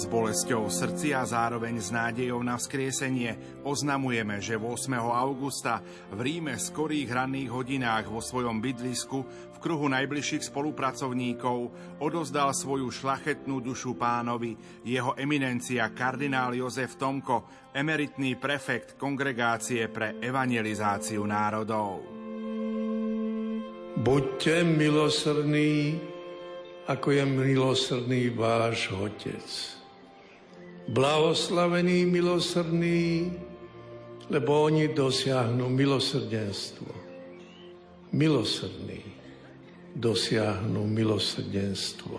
S bolesťou srdci a zároveň s nádejou na vzkriesenie oznamujeme, že 8. augusta v Ríme v skorých ranných hodinách vo svojom bydlisku v kruhu najbližších spolupracovníkov odozdal svoju šlachetnú dušu pánovi jeho eminencia kardinál Jozef Tomko, emeritný prefekt Kongregácie pre evangelizáciu národov. Buďte milosrdní, ako je milosrdný váš Otec. Blahoslavení milosrdní, lebo oni dosiahnu milosrdenstvo. Milosrdní dosiahnu milosrdenstvo.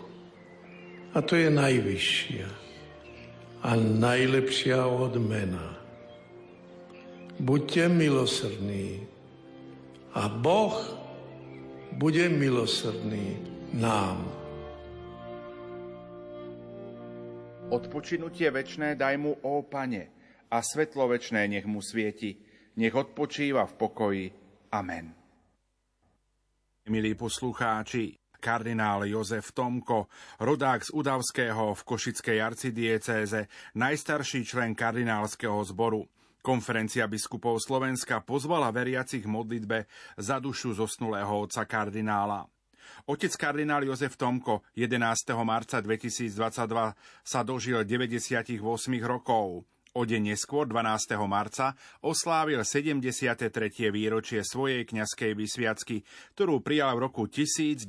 A to je najvyššia a najlepšia odmena. Buďte milosrdní a Boh bude milosrdný nám. Odpočinutie večné daj mu, ó Pane, a svetlo večné nech mu svieti, nech odpočíva v pokoji. Amen. Milí poslucháči, kardinál Jozef Tomko, rodák z Udavského v Košickej arcidiecéze, najstarší člen kardinálskeho zboru. Konferencia biskupov Slovenska pozvala veriacich modlitbe za dušu zosnulého otca kardinála. Otec kardinál Jozef Tomko 11. marca 2022 sa dožil 98 rokov. O deň neskôr, 12. marca, oslávil 73. výročie svojej kňazskej vysviacky, ktorú prijal v roku 1949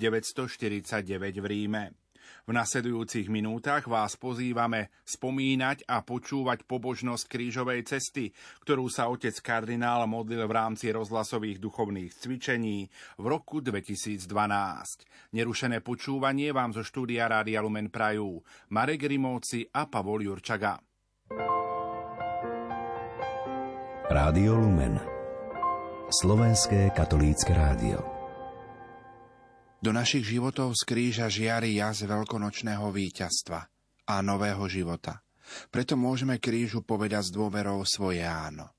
v Ríme. V nasledujúcich minútach vás pozývame spomínať a počúvať pobožnosť krížovej cesty, ktorú sa otec kardinál modlil v rámci rozhlasových duchovných cvičení v roku 2012. Nerušené počúvanie vám zo štúdia Rádia Lumen Prajú Marek Rimóci a Pavol Jurčaga. Rádio Lumen Slovenské katolícke rádio do našich životov z kríža žiari jas veľkonočného víťazstva a nového života. Preto môžeme krížu povedať s dôverou svoje áno.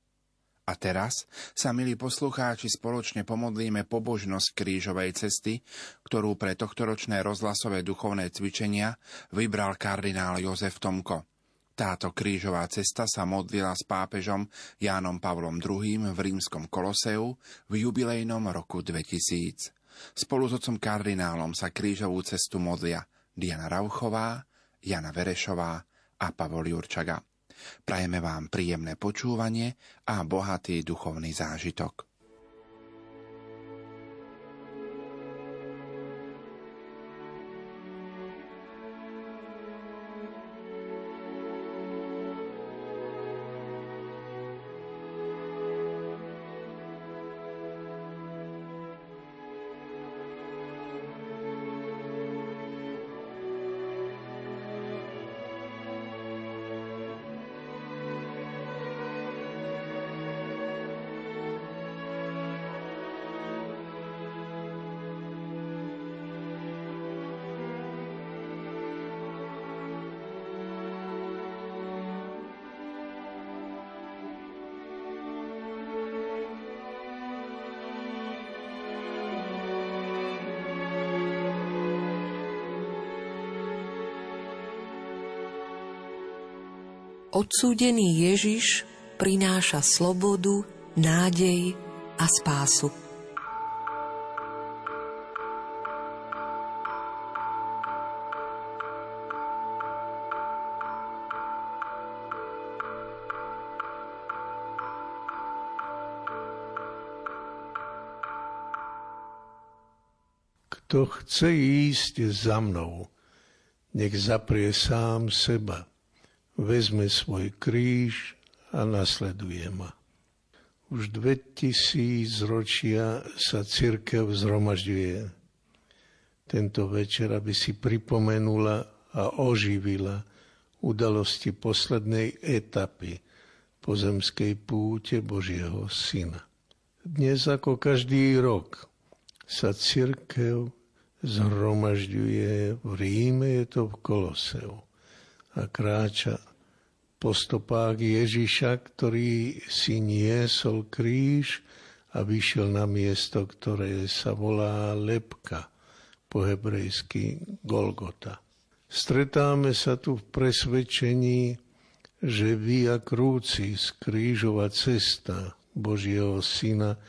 A teraz sa, milí poslucháči, spoločne pomodlíme pobožnosť krížovej cesty, ktorú pre tohtoročné rozhlasové duchovné cvičenia vybral kardinál Jozef Tomko. Táto krížová cesta sa modlila s pápežom Jánom Pavlom II v rímskom Koloseu v jubilejnom roku 2000. Spolu s otcom kardinálom sa krížovú cestu modlia Diana Rauchová, Jana Verešová a Pavol Jurčaga. Prajeme vám príjemné počúvanie a bohatý duchovný zážitok. Odsúdený Ježiš prináša slobodu, nádej a spásu. Kto chce ísť za mnou, nech zaprie sám seba vezme svoj kríž a nasleduje ma. Už dve tisíc ročia sa církev zhromažďuje tento večer, aby si pripomenula a oživila udalosti poslednej etapy pozemskej púte Božieho Syna. Dnes ako každý rok sa církev zhromažďuje v Ríme, je to v Koloseu a kráča po stopách Ježiša, ktorý si niesol kríž a vyšiel na miesto, ktoré sa volá Lepka, po hebrejsky Golgota. Stretáme sa tu v presvedčení, že via krúcis, krížová cesta Božieho Syna,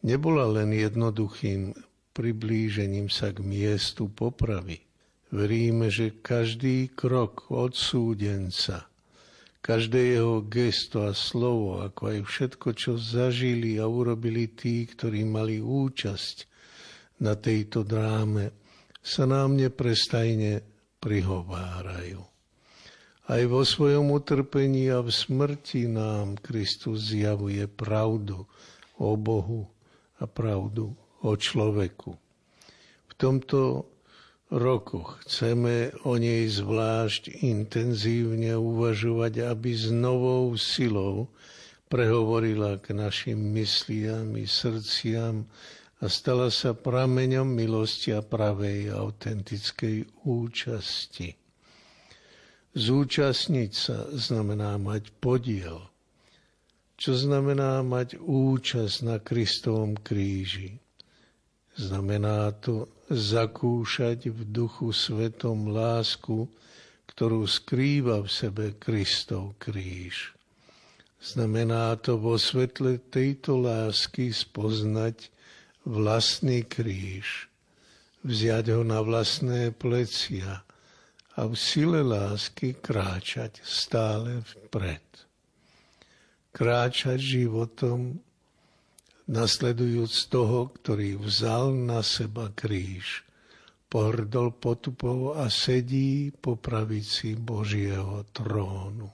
nebola len jednoduchým priblížením sa k miestu popravy. Veríme, že každý krok odsúdenca, každé jeho gesto a slovo, ako aj všetko, čo zažili a urobili tí, ktorí mali účasť na tejto dráme, sa nám neprestajne prihovárajú. Aj vo svojom utrpení a v smrti nám Kristus zjavuje pravdu o Bohu a pravdu o človeku. V tomto roku chceme o nej zvlášť intenzívne uvažovať, aby s novou silou prehovorila k našim mysliam i srdciam a stala sa prameňom milosti a pravej autentickej účasti. Zúčastniť sa znamená mať podiel, čo znamená mať účasť na Kristovom kríži. Znamená to zakúšať v duchu svetom lásku, ktorú skrýva v sebe Kristov kríž. Znamená to vo svetle tejto lásky spoznať vlastný kríž, vziať ho na vlastné plecia a v sile lásky kráčať stále vpred. Kráčať životom nasledujúc toho, ktorý vzal na seba kríž, pohrdol potupou a sedí po pravici Božieho trónu.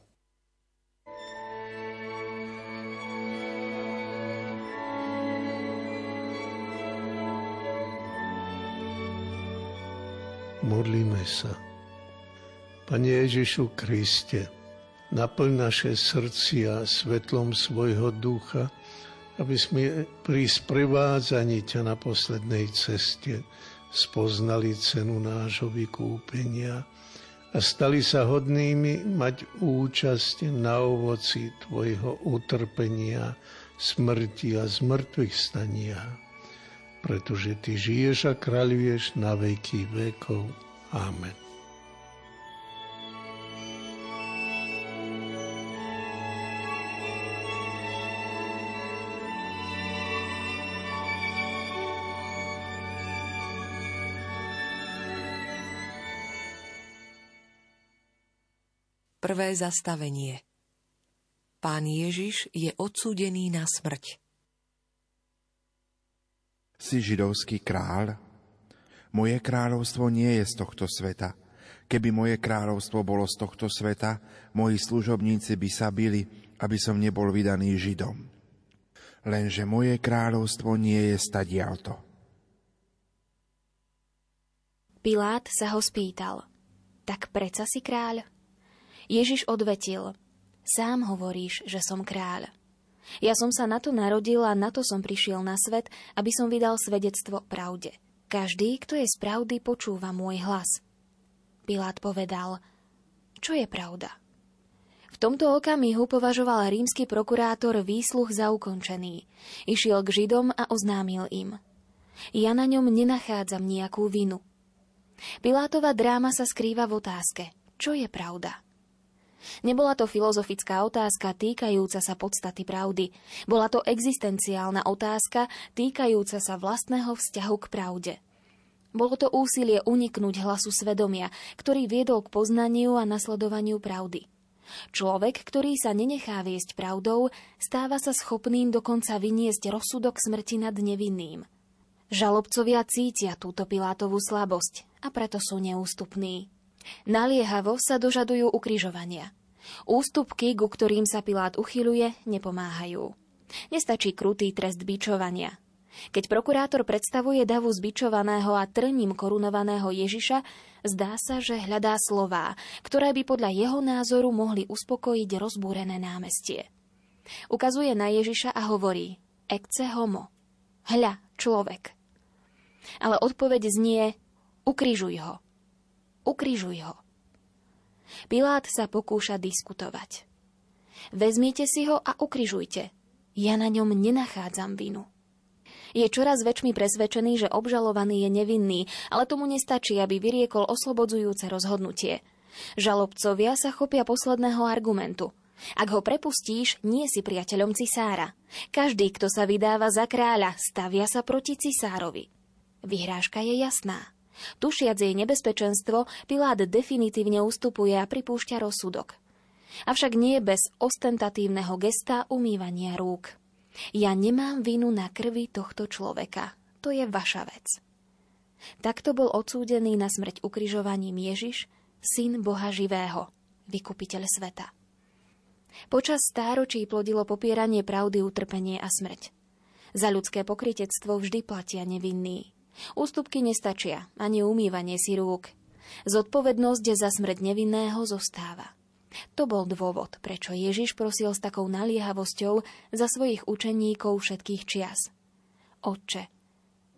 Modlíme sa. Pane Ježišu Kriste, naplň naše srdcia svetlom svojho ducha, aby sme pri sprevádzaní ťa na poslednej ceste spoznali cenu nášho vykúpenia a stali sa hodnými mať účasť na ovoci Tvojho utrpenia, smrti a zmrtvých stania, pretože Ty žiješ a kráľuješ na veky vekov. Amen. Prvé zastavenie Pán Ježiš je odsúdený na smrť. Si židovský kráľ? Moje kráľovstvo nie je z tohto sveta. Keby moje kráľovstvo bolo z tohto sveta, moji služobníci by sa bili, aby som nebol vydaný Židom. Lenže moje kráľovstvo nie je stadialto. Pilát sa ho spýtal, tak preca si kráľ? Ježiš odvetil, sám hovoríš, že som kráľ. Ja som sa na to narodil a na to som prišiel na svet, aby som vydal svedectvo pravde. Každý, kto je z pravdy, počúva môj hlas. Pilát povedal, čo je pravda? V tomto okamihu považoval rímsky prokurátor výsluch za ukončený. Išiel k Židom a oznámil im. Ja na ňom nenachádzam nejakú vinu. Pilátova dráma sa skrýva v otázke, čo je pravda? Nebola to filozofická otázka týkajúca sa podstaty pravdy. Bola to existenciálna otázka týkajúca sa vlastného vzťahu k pravde. Bolo to úsilie uniknúť hlasu svedomia, ktorý viedol k poznaniu a nasledovaniu pravdy. Človek, ktorý sa nenechá viesť pravdou, stáva sa schopným dokonca vyniesť rozsudok smrti nad nevinným. Žalobcovia cítia túto Pilátovú slabosť a preto sú neústupní. Naliehavo sa dožadujú ukrižovania. Ústupky, ku ktorým sa Pilát uchyluje, nepomáhajú. Nestačí krutý trest bičovania. Keď prokurátor predstavuje davu zbičovaného a trním korunovaného Ježiša, zdá sa, že hľadá slová, ktoré by podľa jeho názoru mohli uspokojiť rozbúrené námestie. Ukazuje na Ježiša a hovorí Ecce homo. Hľa, človek. Ale odpoveď znie Ukrižuj ho. Ukrižuj ho. Pilát sa pokúša diskutovať. Vezmite si ho a ukrižujte. Ja na ňom nenachádzam vinu. Je čoraz väčšmi presvedčený, že obžalovaný je nevinný, ale tomu nestačí, aby vyriekol oslobodzujúce rozhodnutie. Žalobcovia sa chopia posledného argumentu. Ak ho prepustíš, nie si priateľom cisára. Každý, kto sa vydáva za kráľa, stavia sa proti cisárovi. Vyhrážka je jasná. Tušiac jej nebezpečenstvo, Pilát definitívne ustupuje a pripúšťa rozsudok. Avšak nie bez ostentatívneho gesta umývania rúk. Ja nemám vinu na krvi tohto človeka. To je vaša vec. Takto bol odsúdený na smrť ukrižovaním Ježiš, syn Boha živého, vykupiteľ sveta. Počas stáročí plodilo popieranie pravdy, utrpenie a smrť. Za ľudské pokritectvo vždy platia nevinní. Ústupky nestačia, ani umývanie si rúk. Zodpovednosť za smrť nevinného zostáva. To bol dôvod, prečo Ježiš prosil s takou naliehavosťou za svojich učeníkov všetkých čias. Otče,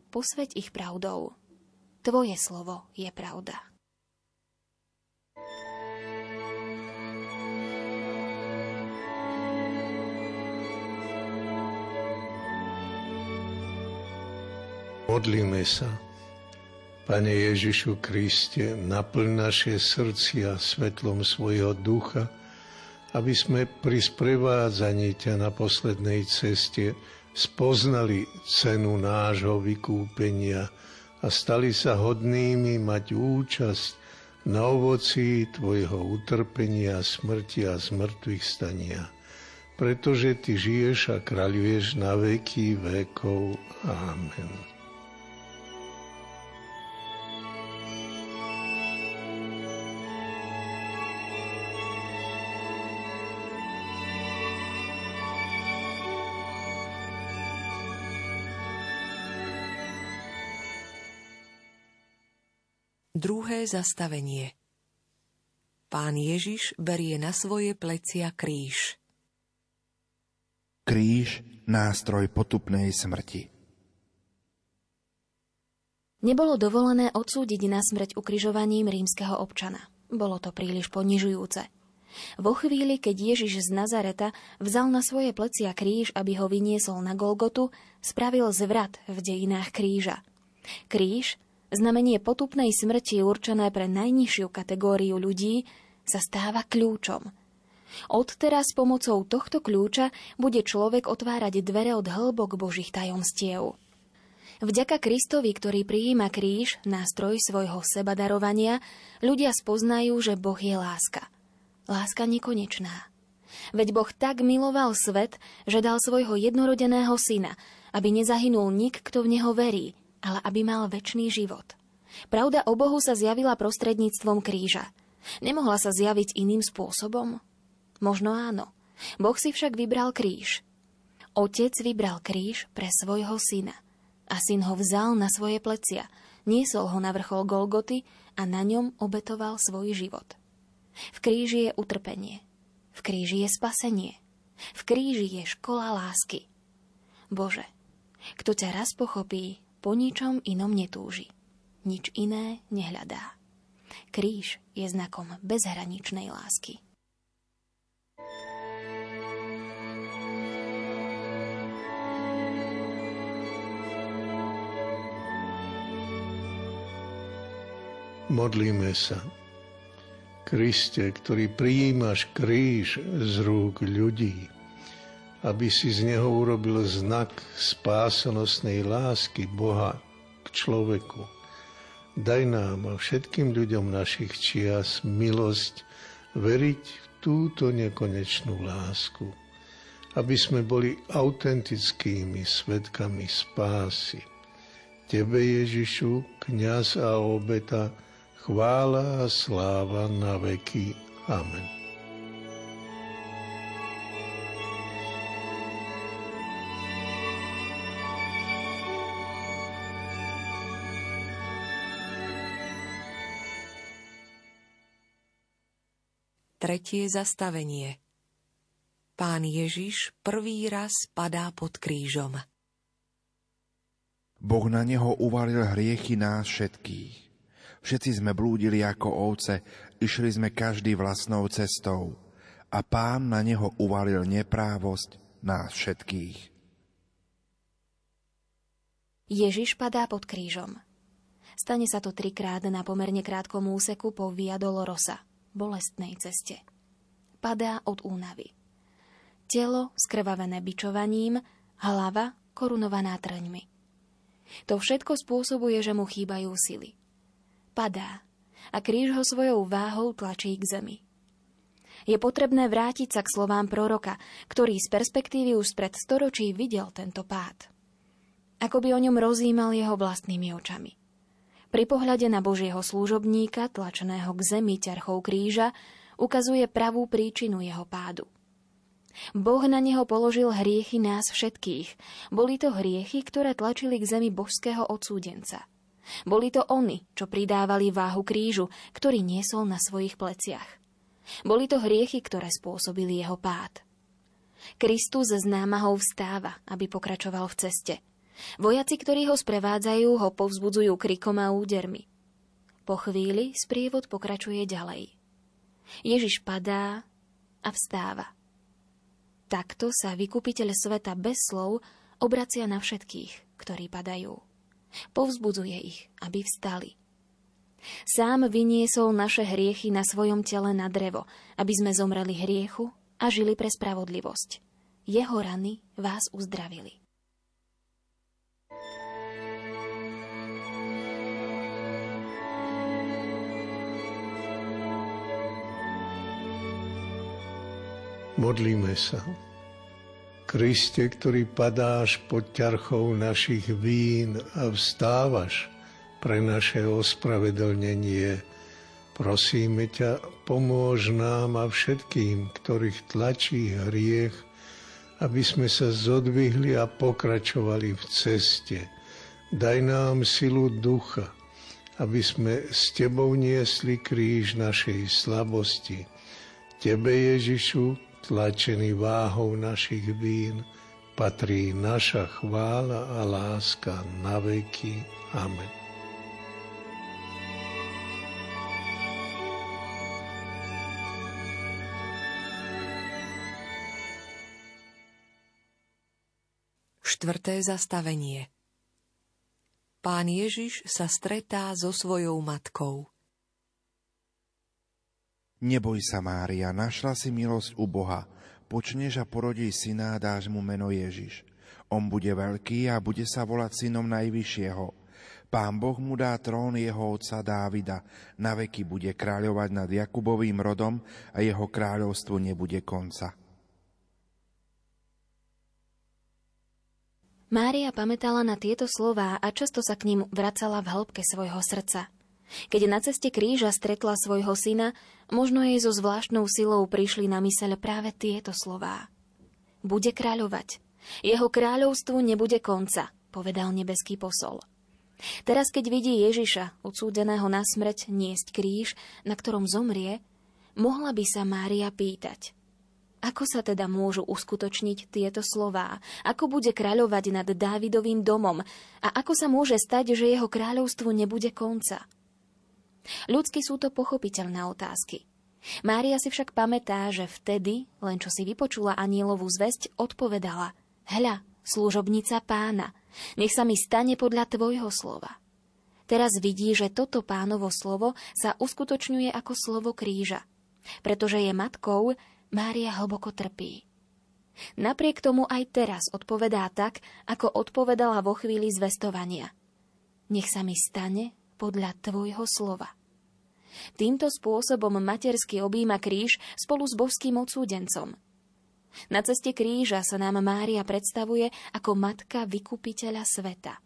posveď ich pravdou. Tvoje slovo je pravda. Modlíme sa. Pane Ježišu Kriste, naplň naše srdcia svetlom svojho ducha, aby sme pri sprevádzaní ťa na poslednej ceste spoznali cenu nášho vykúpenia a stali sa hodnými mať účasť na ovoci Tvojho utrpenia, smrti a zmrtvých stania. Pretože Ty žiješ a kráľuješ na veky vekov. Amen. Druhé zastavenie Pán Ježiš berie na svoje plecia kríž. Kríž, nástroj potupnej smrti. Nebolo dovolené odsúdiť na smrť ukrižovaním rímskeho občana. Bolo to príliš ponižujúce. Vo chvíli, keď Ježiš z Nazareta vzal na svoje plecia kríž, aby ho vyniesol na Golgotu, spravil zvrat v dejinách kríža. Kríž, znamenie potupnej smrti určené pre najnižšiu kategóriu ľudí, sa stáva kľúčom. Odteraz pomocou tohto kľúča bude človek otvárať dvere od hĺbok Božích tajomstiev. Vďaka Kristovi, ktorý prijíma kríž, nástroj svojho sebadarovania, ľudia spoznajú, že Boh je láska. Láska nekonečná. Veď Boh tak miloval svet, že dal svojho jednorodeného syna, aby nezahynul nik, kto v neho verí, ale aby mal väčší život. Pravda o Bohu sa zjavila prostredníctvom kríža. Nemohla sa zjaviť iným spôsobom? Možno áno. Boh si však vybral kríž. Otec vybral kríž pre svojho syna. A syn ho vzal na svoje plecia, niesol ho na vrchol Golgoty a na ňom obetoval svoj život. V kríži je utrpenie. V kríži je spasenie. V kríži je škola lásky. Bože, kto ťa raz pochopí, po ničom inom netúži. Nič iné nehľadá. Kríž je znakom bezhraničnej lásky. Modlíme sa. Kriste, ktorý prijímaš kríž z rúk ľudí, aby si z neho urobil znak spásonosnej lásky Boha k človeku. Daj nám a všetkým ľuďom našich čias milosť veriť v túto nekonečnú lásku, aby sme boli autentickými svetkami spásy. Tebe, Ježišu, kniaz a obeta, chvála a sláva na veky. Amen. Tretie zastavenie Pán Ježiš prvý raz padá pod krížom. Boh na neho uvalil hriechy nás všetkých. Všetci sme blúdili ako ovce, išli sme každý vlastnou cestou. a pán na neho uvalil neprávosť nás všetkých. Ježiš padá pod krížom. Stane sa to trikrát na pomerne krátkom úseku po Via Dolorosa, bolestnej ceste. Padá od únavy. Telo skrvavené bičovaním, hlava korunovaná trňmi. To všetko spôsobuje, že mu chýbajú sily. Padá a kríž ho svojou váhou tlačí k zemi. Je potrebné vrátiť sa k slovám proroka, ktorý z perspektívy už spred storočí videl tento pád ako by o ňom rozímal jeho vlastnými očami. Pri pohľade na Božieho služobníka, tlačeného k zemi ťarchou kríža, ukazuje pravú príčinu jeho pádu. Boh na neho položil hriechy nás všetkých. Boli to hriechy, ktoré tlačili k zemi božského odsúdenca. Boli to oni, čo pridávali váhu krížu, ktorý niesol na svojich pleciach. Boli to hriechy, ktoré spôsobili jeho pád. Kristus z námahou vstáva, aby pokračoval v ceste – Vojaci, ktorí ho sprevádzajú, ho povzbudzujú krikom a údermi. Po chvíli sprievod pokračuje ďalej. Ježiš padá a vstáva. Takto sa vykupiteľ sveta bez slov obracia na všetkých, ktorí padajú. Povzbudzuje ich, aby vstali. Sám vyniesol naše hriechy na svojom tele na drevo, aby sme zomreli hriechu a žili pre spravodlivosť. Jeho rany vás uzdravili. Modlíme sa. Kriste, ktorý padáš pod ťarchou našich vín a vstávaš pre naše ospravedlnenie, prosíme ťa, pomôž nám a všetkým, ktorých tlačí hriech, aby sme sa zodvihli a pokračovali v ceste. Daj nám silu ducha, aby sme s Tebou niesli kríž našej slabosti. Tebe, Ježišu, tlačený váhou našich vín, patrí naša chvála a láska na veky. Amen. Štvrté zastavenie Pán Ježiš sa stretá so svojou matkou. Neboj sa, Mária, našla si milosť u Boha. Počneš a porodí syna a dáš mu meno Ježiš. On bude veľký a bude sa volať synom Najvyššieho. Pán Boh mu dá trón jeho otca Dávida. Na veky bude kráľovať nad Jakubovým rodom a jeho kráľovstvu nebude konca. Mária pamätala na tieto slová a často sa k ním vracala v hĺbke svojho srdca. Keď na ceste kríža stretla svojho syna, možno jej so zvláštnou silou prišli na myseľ práve tieto slová. Bude kráľovať. Jeho kráľovstvu nebude konca, povedal nebeský posol. Teraz, keď vidí Ježiša, odsúdeného na smrť, niesť kríž, na ktorom zomrie, mohla by sa Mária pýtať. Ako sa teda môžu uskutočniť tieto slová? Ako bude kráľovať nad Dávidovým domom? A ako sa môže stať, že jeho kráľovstvu nebude konca? Ľudsky sú to pochopiteľné otázky. Mária si však pamätá, že vtedy, len čo si vypočula anielovú zväzť, odpovedala Hľa, služobnica pána, nech sa mi stane podľa tvojho slova. Teraz vidí, že toto pánovo slovo sa uskutočňuje ako slovo kríža. Pretože je matkou, Mária hlboko trpí. Napriek tomu aj teraz odpovedá tak, ako odpovedala vo chvíli zvestovania. Nech sa mi stane podľa tvojho slova. Týmto spôsobom matersky objíma kríž spolu s božským odsúdencom. Na ceste kríža sa nám Mária predstavuje ako matka vykupiteľa sveta.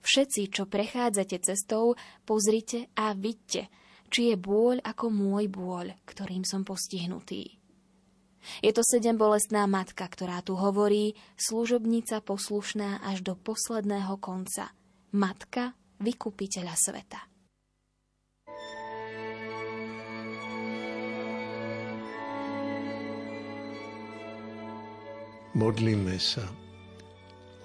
Všetci, čo prechádzate cestou, pozrite a vidte, či je bôľ ako môj bôľ, ktorým som postihnutý. Je to sedem bolestná matka, ktorá tu hovorí, služobnica poslušná až do posledného konca. Matka vykupiteľa sveta. Modlíme sa.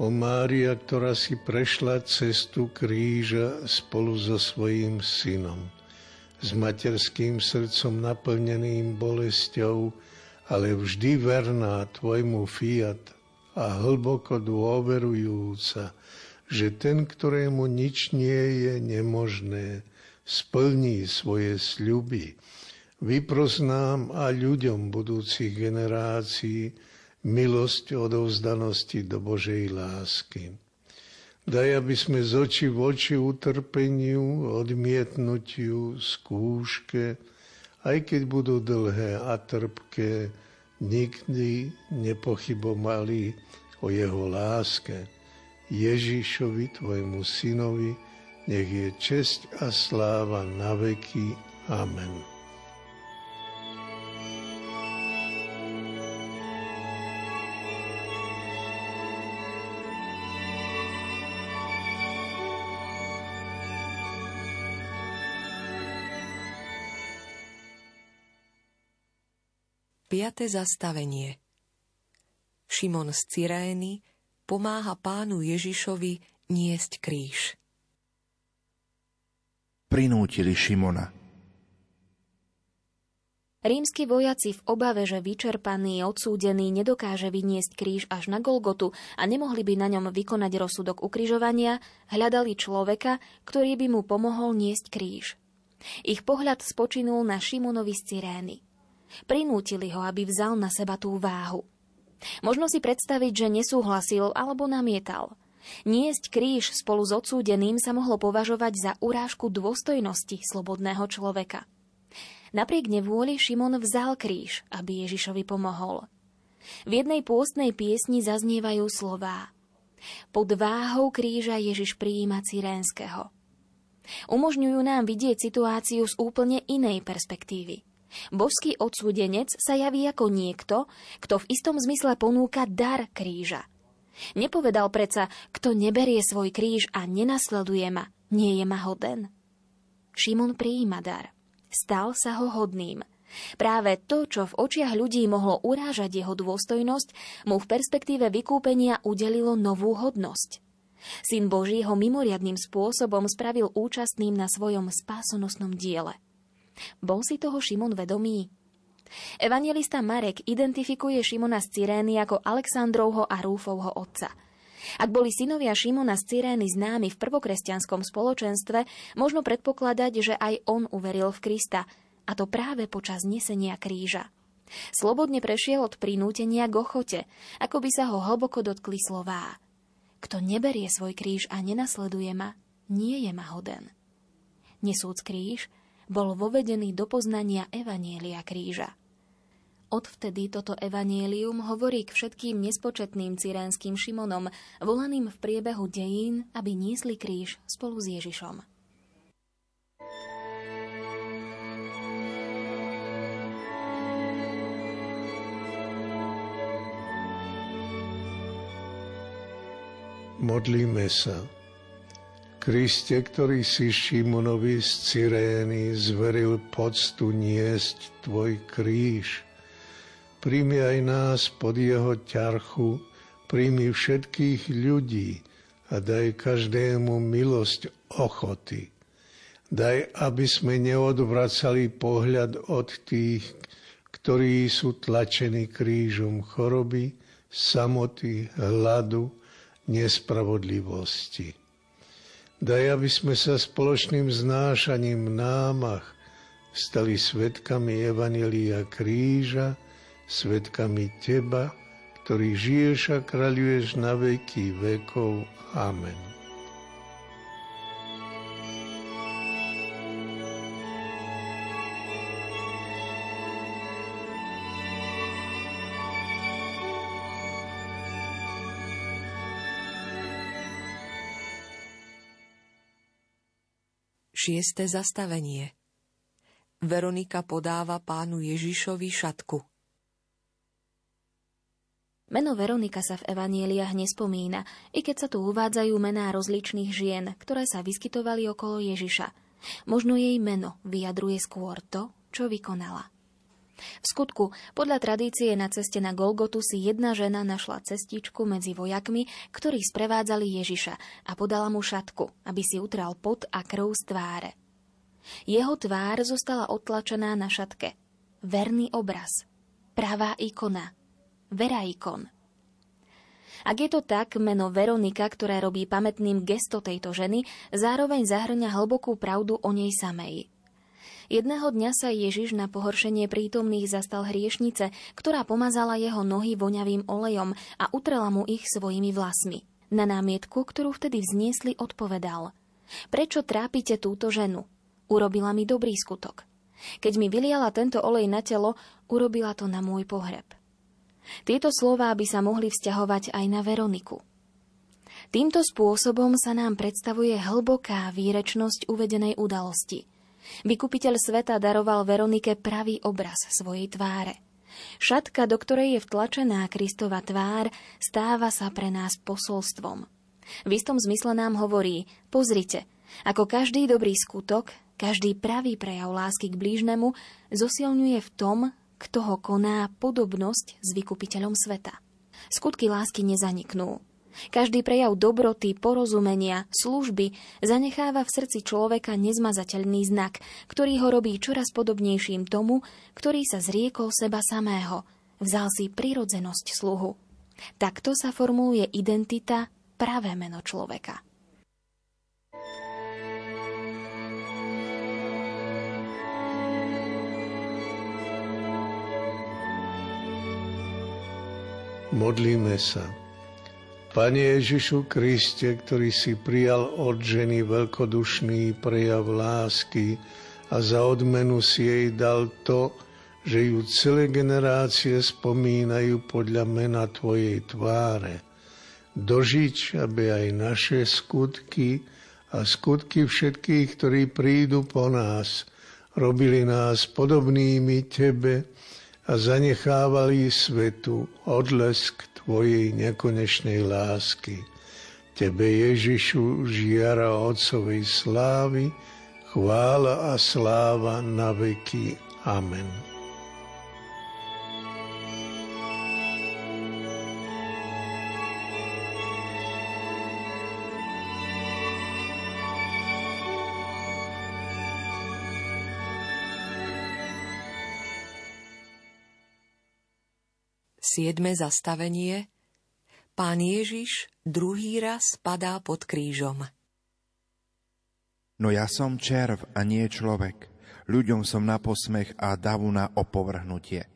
O Mária, ktorá si prešla cestu kríža spolu so svojím synom. s materským srdcom naplneným bolesťou, ale vždy verná tvojmu fiat a hlboko dôverujúca, že ten, ktorému nič nie je nemožné, splní svoje sľuby. Vypros nám a ľuďom budúcich generácií milosť odovzdanosti do Božej lásky. Daj, aby sme z oči v oči utrpeniu, odmietnutiu, skúške, aj keď budú dlhé a trpké, nikdy nepochybovali o jeho láske. Ježišovi, tvojmu synovi, nech je česť a sláva na veky. Amen. 5. zastavenie Šimon z Cyrény pomáha pánu Ježišovi niesť kríž. Prinútili Šimona. Rímsky vojaci v obave, že vyčerpaný, odsúdený nedokáže vyniesť kríž až na Golgotu a nemohli by na ňom vykonať rozsudok ukrižovania, hľadali človeka, ktorý by mu pomohol niesť kríž. Ich pohľad spočinul na Šimonovi z Cyrény. Prinútili ho, aby vzal na seba tú váhu. Možno si predstaviť, že nesúhlasil alebo namietal. Niesť kríž spolu s odsúdeným sa mohlo považovať za urážku dôstojnosti slobodného človeka. Napriek nevôli Šimon vzal kríž, aby Ježišovi pomohol. V jednej pôstnej piesni zaznievajú slová. Pod váhou kríža Ježiš prijíma Cyrénskeho. Umožňujú nám vidieť situáciu z úplne inej perspektívy. Božský odsúdenec sa javí ako niekto, kto v istom zmysle ponúka dar kríža. Nepovedal predsa, kto neberie svoj kríž a nenasleduje ma, nie je ma hoden. Šimon prijíma dar. Stal sa ho hodným. Práve to, čo v očiach ľudí mohlo urážať jeho dôstojnosť, mu v perspektíve vykúpenia udelilo novú hodnosť. Syn Boží ho mimoriadným spôsobom spravil účastným na svojom spásonosnom diele. Bol si toho Šimon vedomý? Evangelista Marek identifikuje Šimona z Cyrény ako Aleksandrovho a Rúfovho otca. Ak boli synovia Šimona z Cyrény známi v prvokresťanskom spoločenstve, možno predpokladať, že aj on uveril v Krista, a to práve počas nesenia kríža. Slobodne prešiel od prinútenia k ochote, ako by sa ho hlboko dotkli slová. Kto neberie svoj kríž a nenasleduje ma, nie je ma hoden. Nesúc kríž, bol vovedený do poznania Evanielia kríža. Odvtedy toto evanielium hovorí k všetkým nespočetným cyrénským Šimonom, volaným v priebehu dejín, aby niesli kríž spolu s Ježišom. Modlíme sa. Kriste, ktorý si Šimonovi z Cyrény zveril poctu niesť tvoj kríž, príjmi aj nás pod jeho ťarchu, príjmi všetkých ľudí a daj každému milosť ochoty. Daj, aby sme neodvracali pohľad od tých, ktorí sú tlačení krížom choroby, samoty, hladu, nespravodlivosti Daj, aby sme sa spoločným znášaním námach stali svetkami Evanelia kríža, svetkami Teba, ktorý žiješ a kráľuješ na veky vekov. Amen. Šieste zastavenie Veronika podáva pánu Ježišovi šatku. Meno Veronika sa v evanieliach nespomína, i keď sa tu uvádzajú mená rozličných žien, ktoré sa vyskytovali okolo Ježiša. Možno jej meno vyjadruje skôr to, čo vykonala. V skutku, podľa tradície na ceste na Golgotu si jedna žena našla cestičku medzi vojakmi, ktorí sprevádzali Ježiša a podala mu šatku, aby si utral pot a krv z tváre. Jeho tvár zostala otlačená na šatke. Verný obraz. Pravá ikona. Vera ikon. Ak je to tak, meno Veronika, ktoré robí pamätným gesto tejto ženy, zároveň zahrňa hlbokú pravdu o nej samej. Jedného dňa sa Ježiš na pohoršenie prítomných zastal hriešnice, ktorá pomazala jeho nohy voňavým olejom a utrela mu ich svojimi vlasmi. Na námietku, ktorú vtedy vzniesli, odpovedal Prečo trápite túto ženu? Urobila mi dobrý skutok. Keď mi vyliala tento olej na telo, urobila to na môj pohreb. Tieto slová by sa mohli vzťahovať aj na Veroniku. Týmto spôsobom sa nám predstavuje hlboká výrečnosť uvedenej udalosti – Vykupiteľ sveta daroval Veronike pravý obraz svojej tváre. Šatka, do ktorej je vtlačená Kristova tvár, stáva sa pre nás posolstvom. V istom zmysle nám hovorí, pozrite, ako každý dobrý skutok, každý pravý prejav lásky k blížnemu zosilňuje v tom, kto ho koná podobnosť s vykupiteľom sveta. Skutky lásky nezaniknú. Každý prejav dobroty, porozumenia, služby zanecháva v srdci človeka nezmazateľný znak, ktorý ho robí čoraz podobnejším tomu, ktorý sa zriekol seba samého, vzal si prirodzenosť sluhu. Takto sa formuluje identita, pravé meno človeka. Modlíme sa. Pane Ježišu Kriste, ktorý si prijal od ženy veľkodušný prejav lásky a za odmenu si jej dal to, že ju celé generácie spomínajú podľa mena Tvojej tváre. Dožič, aby aj naše skutky a skutky všetkých, ktorí prídu po nás, robili nás podobnými Tebe a zanechávali svetu odlesk Tvojej nekonečnej lásky. Tebe, Ježišu, žiara Otcovej slávy, chvála a sláva na veky. Amen. Siedme zastavenie Pán Ježiš druhý raz padá pod krížom. No ja som červ a nie človek. Ľuďom som na posmech a davu na opovrhnutie.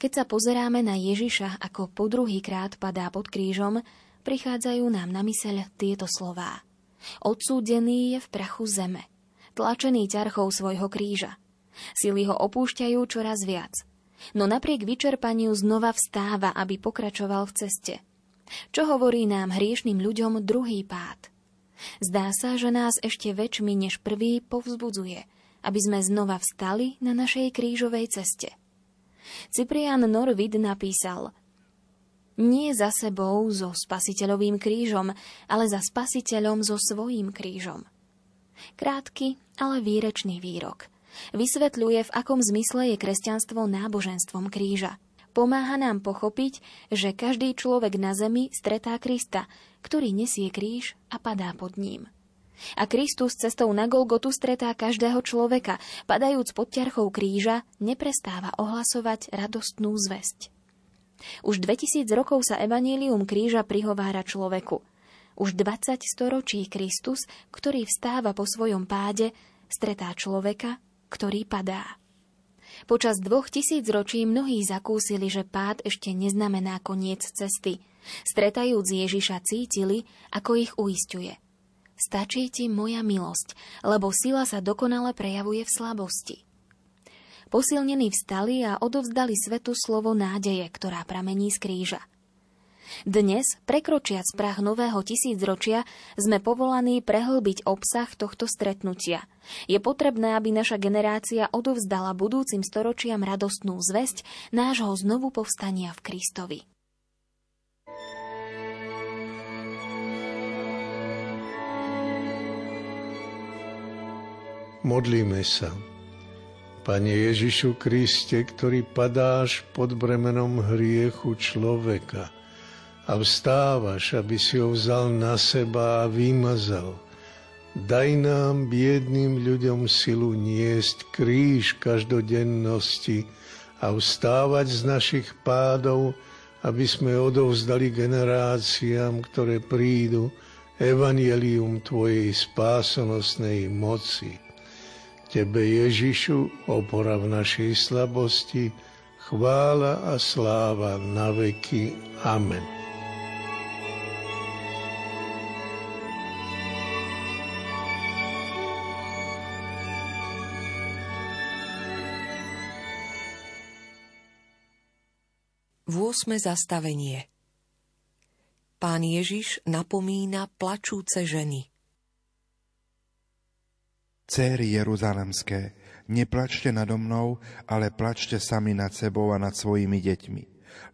Keď sa pozeráme na Ježiša, ako po druhý krát padá pod krížom, prichádzajú nám na myseľ tieto slová. Odsúdený je v prachu zeme, tlačený ťarchou svojho kríža. Sily ho opúšťajú čoraz viac – no napriek vyčerpaniu znova vstáva, aby pokračoval v ceste. Čo hovorí nám hriešným ľuďom druhý pád? Zdá sa, že nás ešte väčšmi než prvý povzbudzuje, aby sme znova vstali na našej krížovej ceste. Cyprian Norvid napísal Nie za sebou so spasiteľovým krížom, ale za spasiteľom so svojím krížom. Krátky, ale výrečný výrok – Vysvetľuje, v akom zmysle je kresťanstvo náboženstvom kríža. Pomáha nám pochopiť, že každý človek na zemi stretá Krista, ktorý nesie kríž a padá pod ním. A Kristus cestou na Golgotu stretá každého človeka, padajúc pod ťarchou kríža, neprestáva ohlasovať radostnú zväzť. Už 2000 rokov sa evanílium kríža prihovára človeku. Už 20 storočí Kristus, ktorý vstáva po svojom páde, stretá človeka, ktorý padá. Počas dvoch tisíc ročí mnohí zakúsili, že pád ešte neznamená koniec cesty. Stretajúc Ježiša cítili, ako ich uistuje. Stačí ti moja milosť, lebo sila sa dokonale prejavuje v slabosti. Posilnení vstali a odovzdali svetu slovo nádeje, ktorá pramení z kríža – dnes, prekročiac prach nového tisícročia, sme povolaní prehlbiť obsah tohto stretnutia. Je potrebné, aby naša generácia odovzdala budúcim storočiam radostnú zväzť nášho znovu povstania v Kristovi. Modlíme sa. Pane Ježišu Kriste, ktorý padáš pod bremenom hriechu človeka – a vstávaš, aby si ho vzal na seba a vymazal. Daj nám, biedným ľuďom, silu niesť kríž každodennosti a vstávať z našich pádov, aby sme odovzdali generáciám, ktoré prídu, evanielium Tvojej spásonosnej moci. Tebe, Ježišu, opora v našej slabosti, chvála a sláva na veky. Amen. 8. zastavenie Pán Ježiš napomína plačúce ženy. Céry Jeruzalemské, neplačte nado mnou, ale plačte sami nad sebou a nad svojimi deťmi.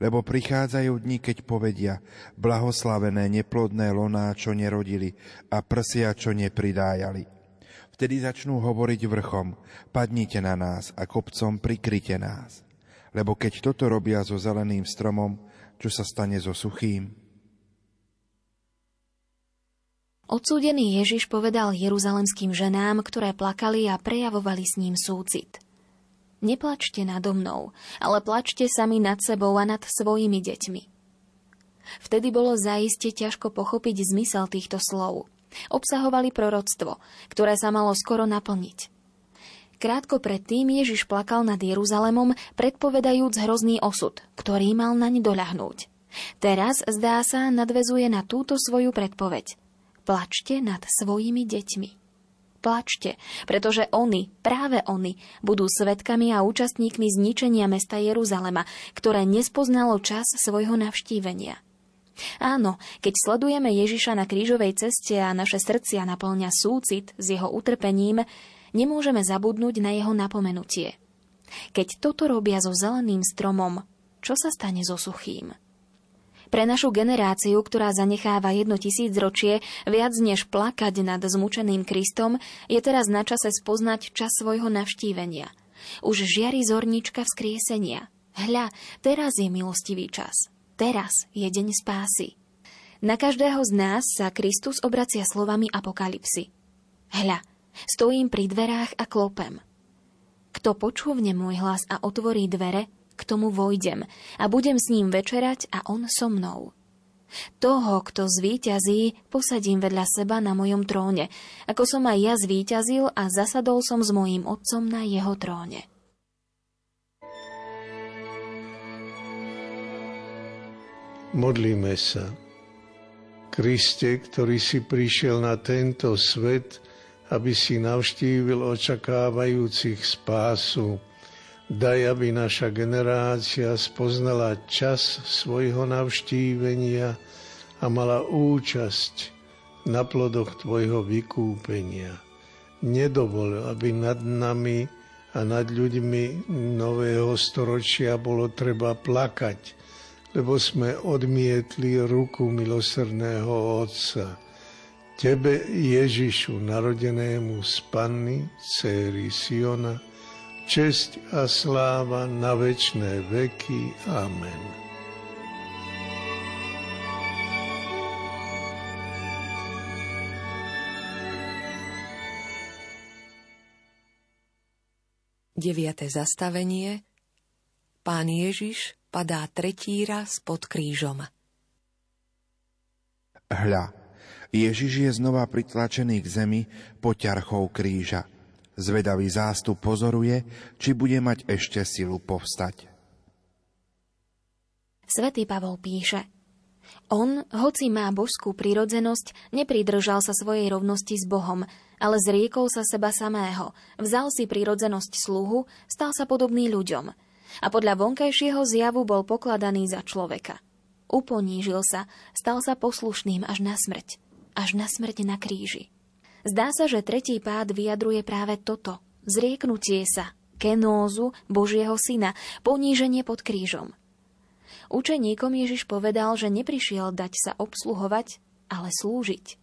Lebo prichádzajú dni, keď povedia, blahoslavené neplodné loná, čo nerodili, a prsia, čo nepridájali. Vtedy začnú hovoriť vrchom, padnite na nás a kopcom prikryte nás lebo keď toto robia so zeleným stromom, čo sa stane so suchým? Odsúdený Ježiš povedal jeruzalemským ženám, ktoré plakali a prejavovali s ním súcit. Neplačte nado mnou, ale plačte sami nad sebou a nad svojimi deťmi. Vtedy bolo zaiste ťažko pochopiť zmysel týchto slov. Obsahovali proroctvo, ktoré sa malo skoro naplniť. Krátko predtým Ježiš plakal nad Jeruzalemom, predpovedajúc hrozný osud, ktorý mal naň doľahnúť. Teraz, zdá sa, nadvezuje na túto svoju predpoveď. Plačte nad svojimi deťmi. Plačte, pretože oni, práve oni, budú svetkami a účastníkmi zničenia mesta Jeruzalema, ktoré nespoznalo čas svojho navštívenia. Áno, keď sledujeme Ježiša na krížovej ceste a naše srdcia naplňa súcit s jeho utrpením, nemôžeme zabudnúť na jeho napomenutie. Keď toto robia so zeleným stromom, čo sa stane so suchým? Pre našu generáciu, ktorá zanecháva jedno tisíc ročie, viac než plakať nad zmučeným Kristom, je teraz na čase spoznať čas svojho navštívenia. Už žiari zornička vzkriesenia. Hľa, teraz je milostivý čas. Teraz je deň spásy. Na každého z nás sa Kristus obracia slovami apokalipsy. Hľa, Stojím pri dverách a klopem. Kto počúvne môj hlas a otvorí dvere, k tomu vojdem a budem s ním večerať a on so mnou. Toho, kto zvíťazí, posadím vedľa seba na mojom tróne, ako som aj ja zvíťazil a zasadol som s mojím otcom na jeho tróne. Modlíme sa. Kriste, ktorý si prišiel na tento svet, aby si navštívil očakávajúcich spásu. Daj, aby naša generácia spoznala čas svojho navštívenia a mala účasť na plodoch Tvojho vykúpenia. Nedovol, aby nad nami a nad ľuďmi nového storočia bolo treba plakať, lebo sme odmietli ruku milosrdného Otca Tebe, Ježišu, narodenému z Panny, céry Siona, česť a sláva na večné veky. Amen. Deviate zastavenie Pán Ježiš padá tretí raz pod krížom. Hľa, Ježiš je znova pritlačený k zemi po ťarchou kríža. Zvedavý zástup pozoruje, či bude mať ešte silu povstať. Svetý Pavol píše On, hoci má božskú prirodzenosť, nepridržal sa svojej rovnosti s Bohom, ale zriekol sa seba samého, vzal si prirodzenosť sluhu, stal sa podobný ľuďom a podľa vonkajšieho zjavu bol pokladaný za človeka. Uponížil sa, stal sa poslušným až na smrť až na smrť na kríži. Zdá sa, že tretí pád vyjadruje práve toto. Zrieknutie sa, kenózu Božieho syna, poníženie pod krížom. Učeníkom Ježiš povedal, že neprišiel dať sa obsluhovať, ale slúžiť.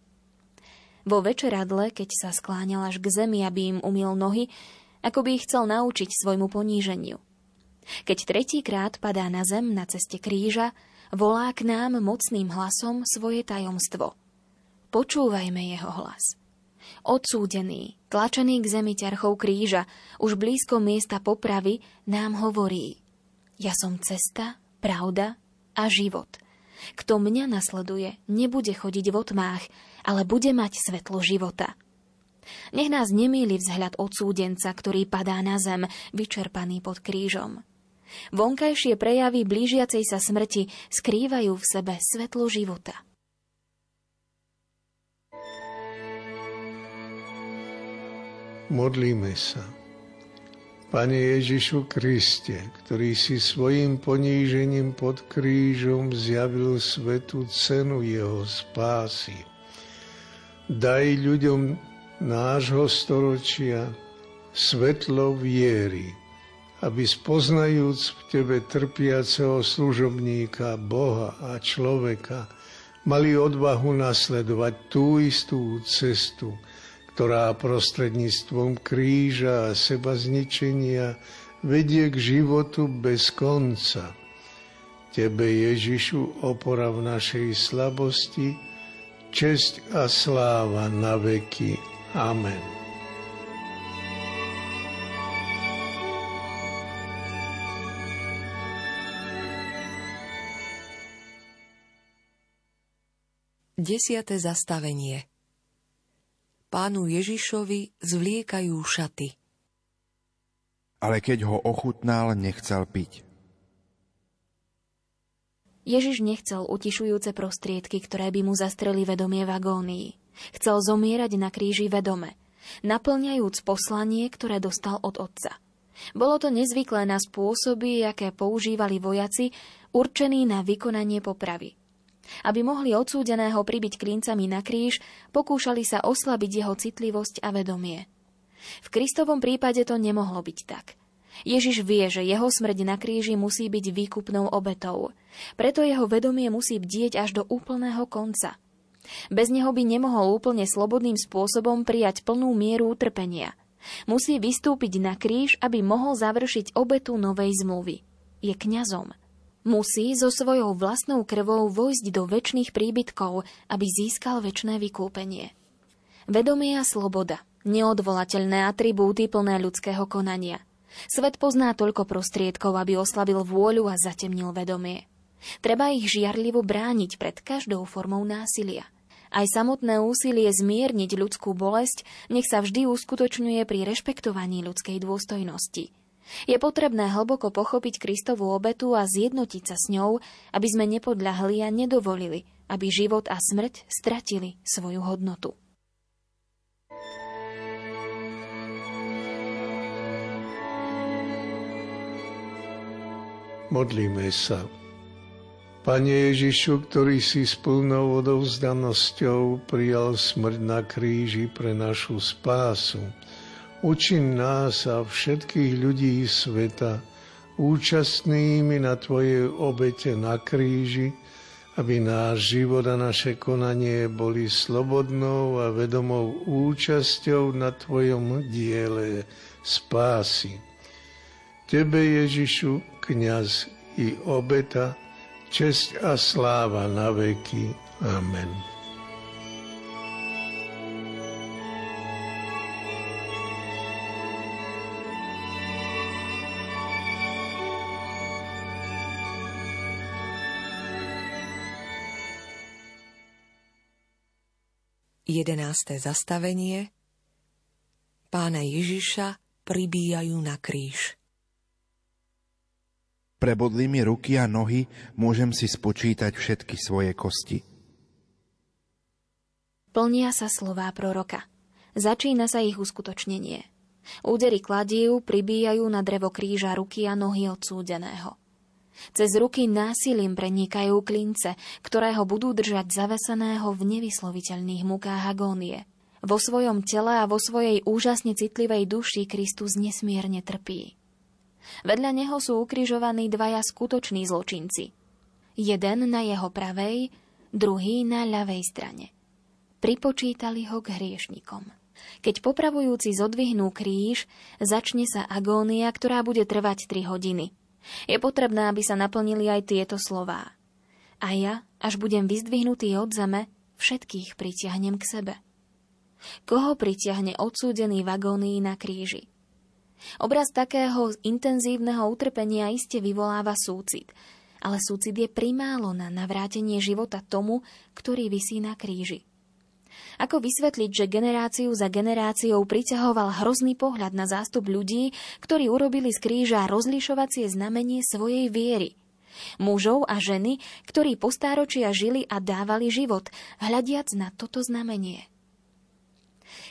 Vo večeradle, keď sa skláňal až k zemi, aby im umil nohy, ako by ich chcel naučiť svojmu poníženiu. Keď tretíkrát padá na zem na ceste kríža, volá k nám mocným hlasom svoje tajomstvo – Počúvajme jeho hlas. Odsúdený, tlačený k zemi ťarchou kríža, už blízko miesta popravy, nám hovorí Ja som cesta, pravda a život. Kto mňa nasleduje, nebude chodiť v otmách, ale bude mať svetlo života. Nech nás nemýli vzhľad odsúdenca, ktorý padá na zem, vyčerpaný pod krížom. Vonkajšie prejavy blížiacej sa smrti skrývajú v sebe svetlo života. Modlíme sa. Pane Ježišu Kriste, ktorý si svojim ponížením pod krížom zjavil svetu cenu jeho spásy, daj ľuďom nášho storočia svetlo viery, aby spoznajúc v Tebe trpiaceho služobníka, Boha a človeka, mali odvahu nasledovať tú istú cestu, ktorá prostredníctvom kríža a seba zničenia vedie k životu bez konca. Tebe, Ježišu, opora v našej slabosti, česť a sláva na veky. Amen. Desiate zastavenie Pánu Ježišovi zvliekajú šaty. Ale keď ho ochutnal, nechcel piť. Ježiš nechcel utišujúce prostriedky, ktoré by mu zastreli vedomie v agónii. Chcel zomierať na kríži vedome, naplňajúc poslanie, ktoré dostal od Otca. Bolo to nezvyklé na spôsoby, aké používali vojaci, určení na vykonanie popravy. Aby mohli odsúdeného pribiť klincami na kríž, pokúšali sa oslabiť jeho citlivosť a vedomie. V Kristovom prípade to nemohlo byť tak. Ježiš vie, že jeho smrť na kríži musí byť výkupnou obetou. Preto jeho vedomie musí bdieť až do úplného konca. Bez neho by nemohol úplne slobodným spôsobom prijať plnú mieru utrpenia. Musí vystúpiť na kríž, aby mohol završiť obetu novej zmluvy. Je kňazom. Musí so svojou vlastnou krvou vojsť do väčšných príbytkov, aby získal väčšné vykúpenie. Vedomie a sloboda, neodvolateľné atribúty plné ľudského konania. Svet pozná toľko prostriedkov, aby oslabil vôľu a zatemnil vedomie. Treba ich žiarlivo brániť pred každou formou násilia. Aj samotné úsilie zmierniť ľudskú bolesť nech sa vždy uskutočňuje pri rešpektovaní ľudskej dôstojnosti – je potrebné hlboko pochopiť Kristovú obetu a zjednotiť sa s ňou, aby sme nepodľahli a nedovolili, aby život a smrť stratili svoju hodnotu. Modlíme sa. Pane Ježišu, ktorý si s plnou odovzdanosťou prijal smrť na kríži pre našu spásu, Učin nás a všetkých ľudí sveta účastnými na Tvojej obete na kríži, aby náš život a naše konanie boli slobodnou a vedomou účasťou na Tvojom diele spásy. Tebe, Ježišu, kňaz i obeta, česť a sláva na veky. Amen. 11. zastavenie Pána Ježiša pribíjajú na kríž. Prebodli mi ruky a nohy, môžem si spočítať všetky svoje kosti. Plnia sa slová proroka. Začína sa ich uskutočnenie. Údery kladiev pribíjajú na drevo kríža ruky a nohy odsúdeného. Cez ruky násilím prenikajú klince, ktoré ho budú držať zaveseného v nevysloviteľných mukách agónie. Vo svojom tele a vo svojej úžasne citlivej duši Kristus nesmierne trpí. Vedľa neho sú ukrižovaní dvaja skutoční zločinci. Jeden na jeho pravej, druhý na ľavej strane. Pripočítali ho k hriešnikom. Keď popravujúci zodvihnú kríž, začne sa agónia, ktorá bude trvať 3 hodiny – je potrebné, aby sa naplnili aj tieto slová. A ja, až budem vyzdvihnutý od zeme, všetkých pritiahnem k sebe. Koho pritiahne odsúdený vagónii na kríži? Obraz takého intenzívneho utrpenia iste vyvoláva súcit, ale súcit je primálo na navrátenie života tomu, ktorý vysí na kríži. Ako vysvetliť, že generáciu za generáciou priťahoval hrozný pohľad na zástup ľudí, ktorí urobili z kríža rozlišovacie znamenie svojej viery? Mužov a ženy, ktorí postáročia žili a dávali život, hľadiac na toto znamenie.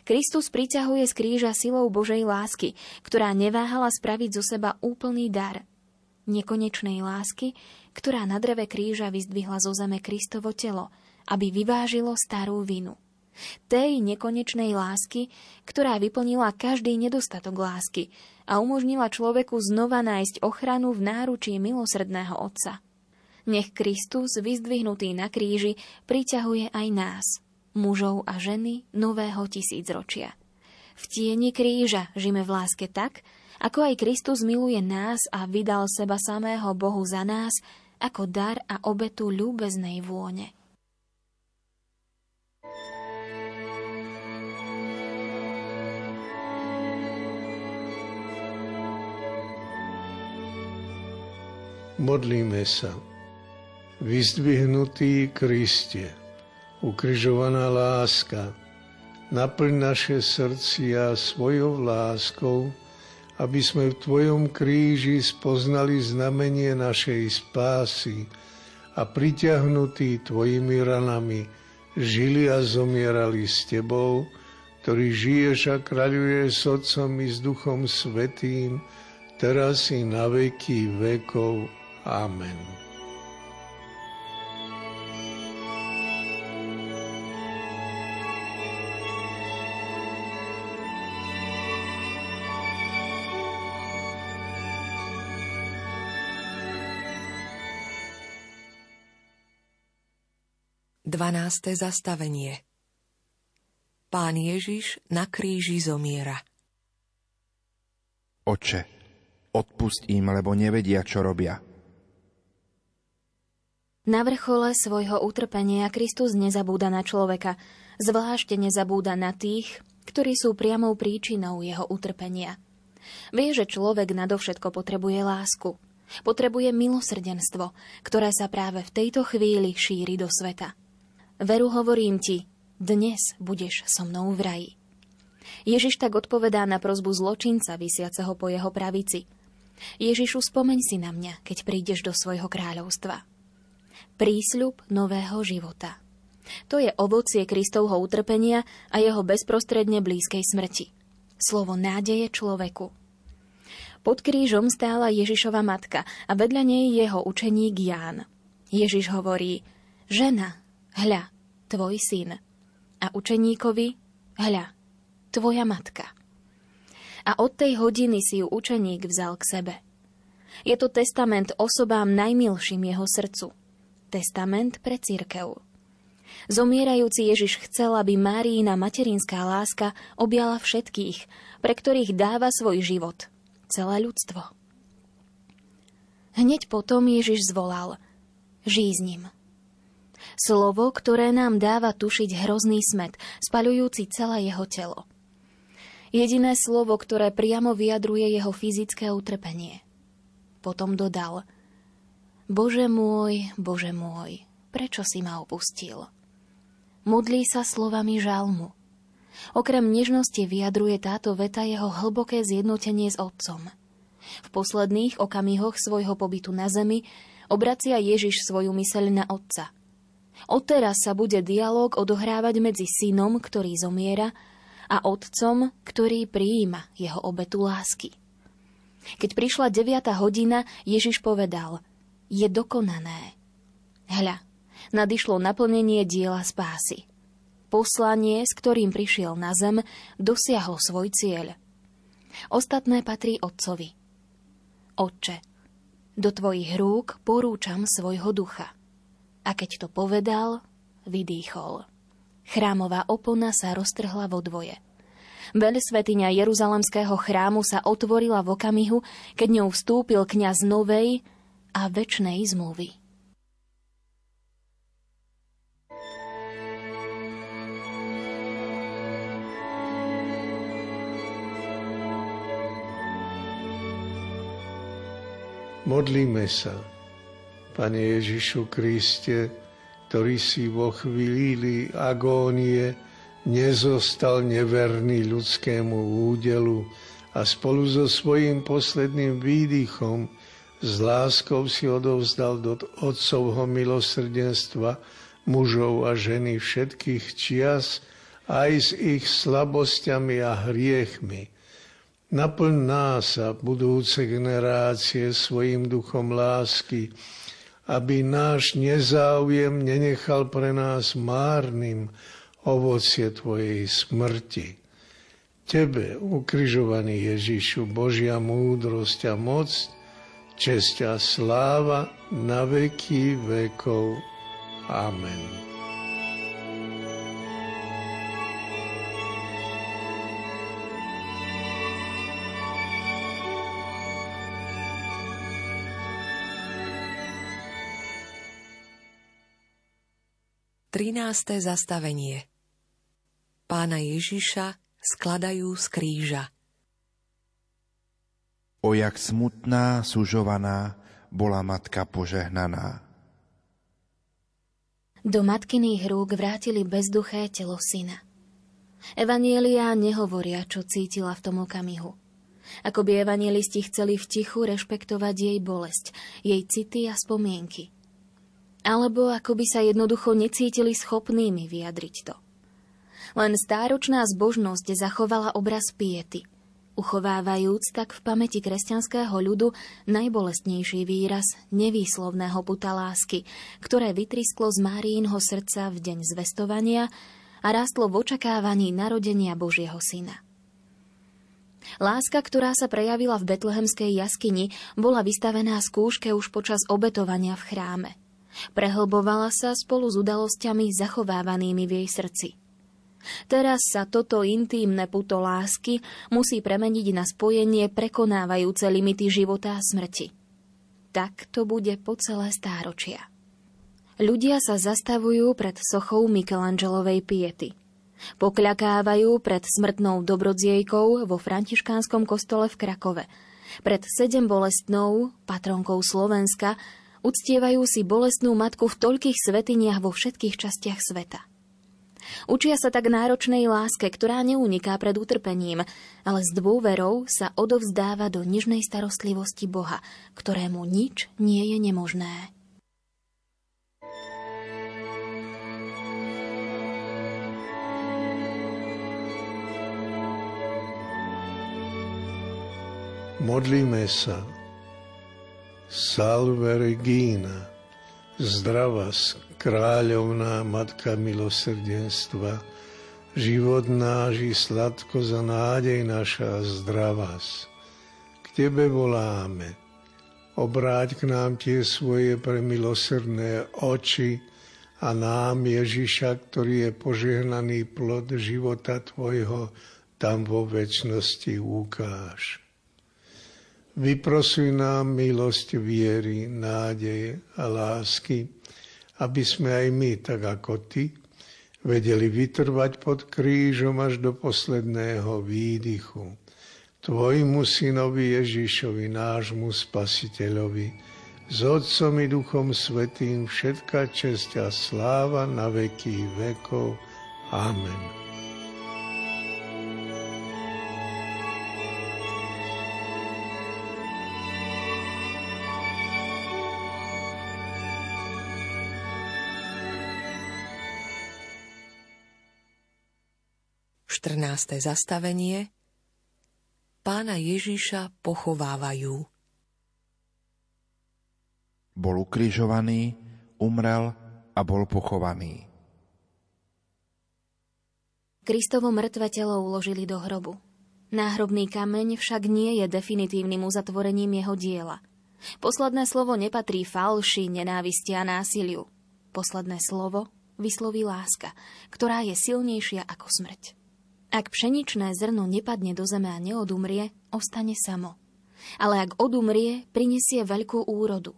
Kristus priťahuje z kríža silou Božej lásky, ktorá neváhala spraviť zo seba úplný dar. Nekonečnej lásky, ktorá na dreve kríža vyzdvihla zo zeme Kristovo telo, aby vyvážilo starú vinu. Tej nekonečnej lásky, ktorá vyplnila každý nedostatok lásky a umožnila človeku znova nájsť ochranu v náručí milosrdného Otca. Nech Kristus, vyzdvihnutý na kríži, priťahuje aj nás, mužov a ženy nového tisícročia. V tieni kríža žime v láske tak, ako aj Kristus miluje nás a vydal seba samého Bohu za nás, ako dar a obetu ľúbeznej vône. Modlíme sa. Vyzdvihnutý Kriste, ukrižovaná láska, naplň naše srdcia svojou láskou, aby sme v Tvojom kríži spoznali znamenie našej spásy a priťahnutí Tvojimi ranami žili a zomierali s Tebou, ktorý žiješ a kráľuje s Otcom i s Duchom Svetým, teraz i na veky vekov. Amen. Dvanáste zastavenie Pán Ježiš na kríži zomiera. Oče, odpust im, lebo nevedia, čo robia. Na vrchole svojho utrpenia Kristus nezabúda na človeka, zvlášť nezabúda na tých, ktorí sú priamou príčinou jeho utrpenia. Vie, že človek nadovšetko potrebuje lásku. Potrebuje milosrdenstvo, ktoré sa práve v tejto chvíli šíri do sveta. Veru hovorím ti, dnes budeš so mnou v raji. Ježiš tak odpovedá na prozbu zločinca vysiaceho po jeho pravici. Ježišu, spomeň si na mňa, keď prídeš do svojho kráľovstva prísľub nového života. To je ovocie Kristovho utrpenia a jeho bezprostredne blízkej smrti. Slovo nádeje človeku. Pod krížom stála Ježišova matka a vedľa nej jeho učeník Ján. Ježiš hovorí, žena, hľa, tvoj syn. A učeníkovi, hľa, tvoja matka. A od tej hodiny si ju učeník vzal k sebe. Je to testament osobám najmilším jeho srdcu – testament pre církev. Zomierajúci Ježiš chcel, aby Máriina materinská láska objala všetkých, pre ktorých dáva svoj život, celé ľudstvo. Hneď potom Ježiš zvolal Žij s ním. Slovo, ktoré nám dáva tušiť hrozný smet, spaľujúci celé jeho telo. Jediné slovo, ktoré priamo vyjadruje jeho fyzické utrpenie. Potom dodal – Bože môj, Bože môj, prečo si ma opustil? Modlí sa slovami žalmu. Okrem nežnosti vyjadruje táto veta jeho hlboké zjednotenie s Otcom. V posledných okamihoch svojho pobytu na zemi obracia Ježiš svoju myseľ na Otca. Odteraz sa bude dialog odohrávať medzi synom, ktorý zomiera, a otcom, ktorý prijíma jeho obetu lásky. Keď prišla 9. hodina, Ježiš povedal – je dokonané. Hľa, nadišlo naplnenie diela spásy. Poslanie, s ktorým prišiel na zem, dosiahlo svoj cieľ. Ostatné patrí Otcovi. Otče, do tvojich rúk porúčam svojho ducha. A keď to povedal, vydýchol. Chrámová opona sa roztrhla vo dvoje. Veľsvetiňa Jeruzalemského chrámu sa otvorila v okamihu, keď ňou vstúpil kňaz novej, a väčnej zmluvy. Modlíme sa, Pane Ježišu Kriste, ktorý si vo chvíli agónie nezostal neverný ľudskému údelu a spolu so svojím posledným výdychom s láskou si odovzdal do Otcovho milosrdenstva mužov a ženy všetkých čias, aj s ich slabosťami a hriechmi. Naplň nás budúce generácie svojim duchom lásky, aby náš nezáujem nenechal pre nás márnym ovocie Tvojej smrti. Tebe, ukrižovaný Ježišu, Božia múdrosť a moc, česť a sláva na veky vekov. Amen. 13. zastavenie Pána Ježiša skladajú z kríža. O jak smutná, sužovaná bola matka požehnaná. Do matkyných rúk vrátili bezduché telo syna. Evanielia nehovoria, čo cítila v tom okamihu. Ako by evanielisti chceli v tichu rešpektovať jej bolesť, jej city a spomienky – alebo ako by sa jednoducho necítili schopnými vyjadriť to. Len stáročná zbožnosť zachovala obraz piety, uchovávajúc tak v pamäti kresťanského ľudu najbolestnejší výraz nevýslovného puta lásky, ktoré vytrisklo z Márínho srdca v deň zvestovania a rástlo v očakávaní narodenia Božieho syna. Láska, ktorá sa prejavila v betlehemskej jaskyni, bola vystavená skúške už počas obetovania v chráme – Prehlbovala sa spolu s udalosťami zachovávanými v jej srdci. Teraz sa toto intímne puto lásky musí premeniť na spojenie prekonávajúce limity života a smrti. Tak to bude po celé stáročia. Ľudia sa zastavujú pred sochou Michelangelovej piety. Pokľakávajú pred smrtnou dobrodziejkou vo františkánskom kostole v Krakove, pred sedem bolestnou, patronkou Slovenska, Uctievajú si bolestnú matku v toľkých svetiniach vo všetkých častiach sveta. Učia sa tak náročnej láske, ktorá neuniká pred utrpením, ale s dôverou sa odovzdáva do nižnej starostlivosti Boha, ktorému nič nie je nemožné. Modlíme sa. Salve Regina, zdravá kráľovná Matka milosrdenstva, život náš i sladko za nádej naša zdravás. K Tebe voláme, obráť k nám tie svoje premilosrdné oči a nám Ježiša, ktorý je požehnaný plod života Tvojho, tam vo väčšnosti ukáž. Vyprosuj nám milosť viery, nádeje a lásky, aby sme aj my, tak ako Ty, vedeli vytrvať pod krížom až do posledného výdychu. Tvojmu synovi Ježišovi, nášmu spasiteľovi, s Otcom i Duchom Svetým všetka česť a sláva na veky vekov. Amen. 14. zastavenie Pána Ježiša pochovávajú. Bol ukrižovaný, umrel a bol pochovaný. Kristovo mŕtve telo uložili do hrobu. Náhrobný kameň však nie je definitívnym uzatvorením jeho diela. Posledné slovo nepatrí falši, nenávisti a násiliu. Posledné slovo vysloví láska, ktorá je silnejšia ako smrť. Ak pšeničné zrno nepadne do zeme a neodumrie, ostane samo. Ale ak odumrie, prinesie veľkú úrodu.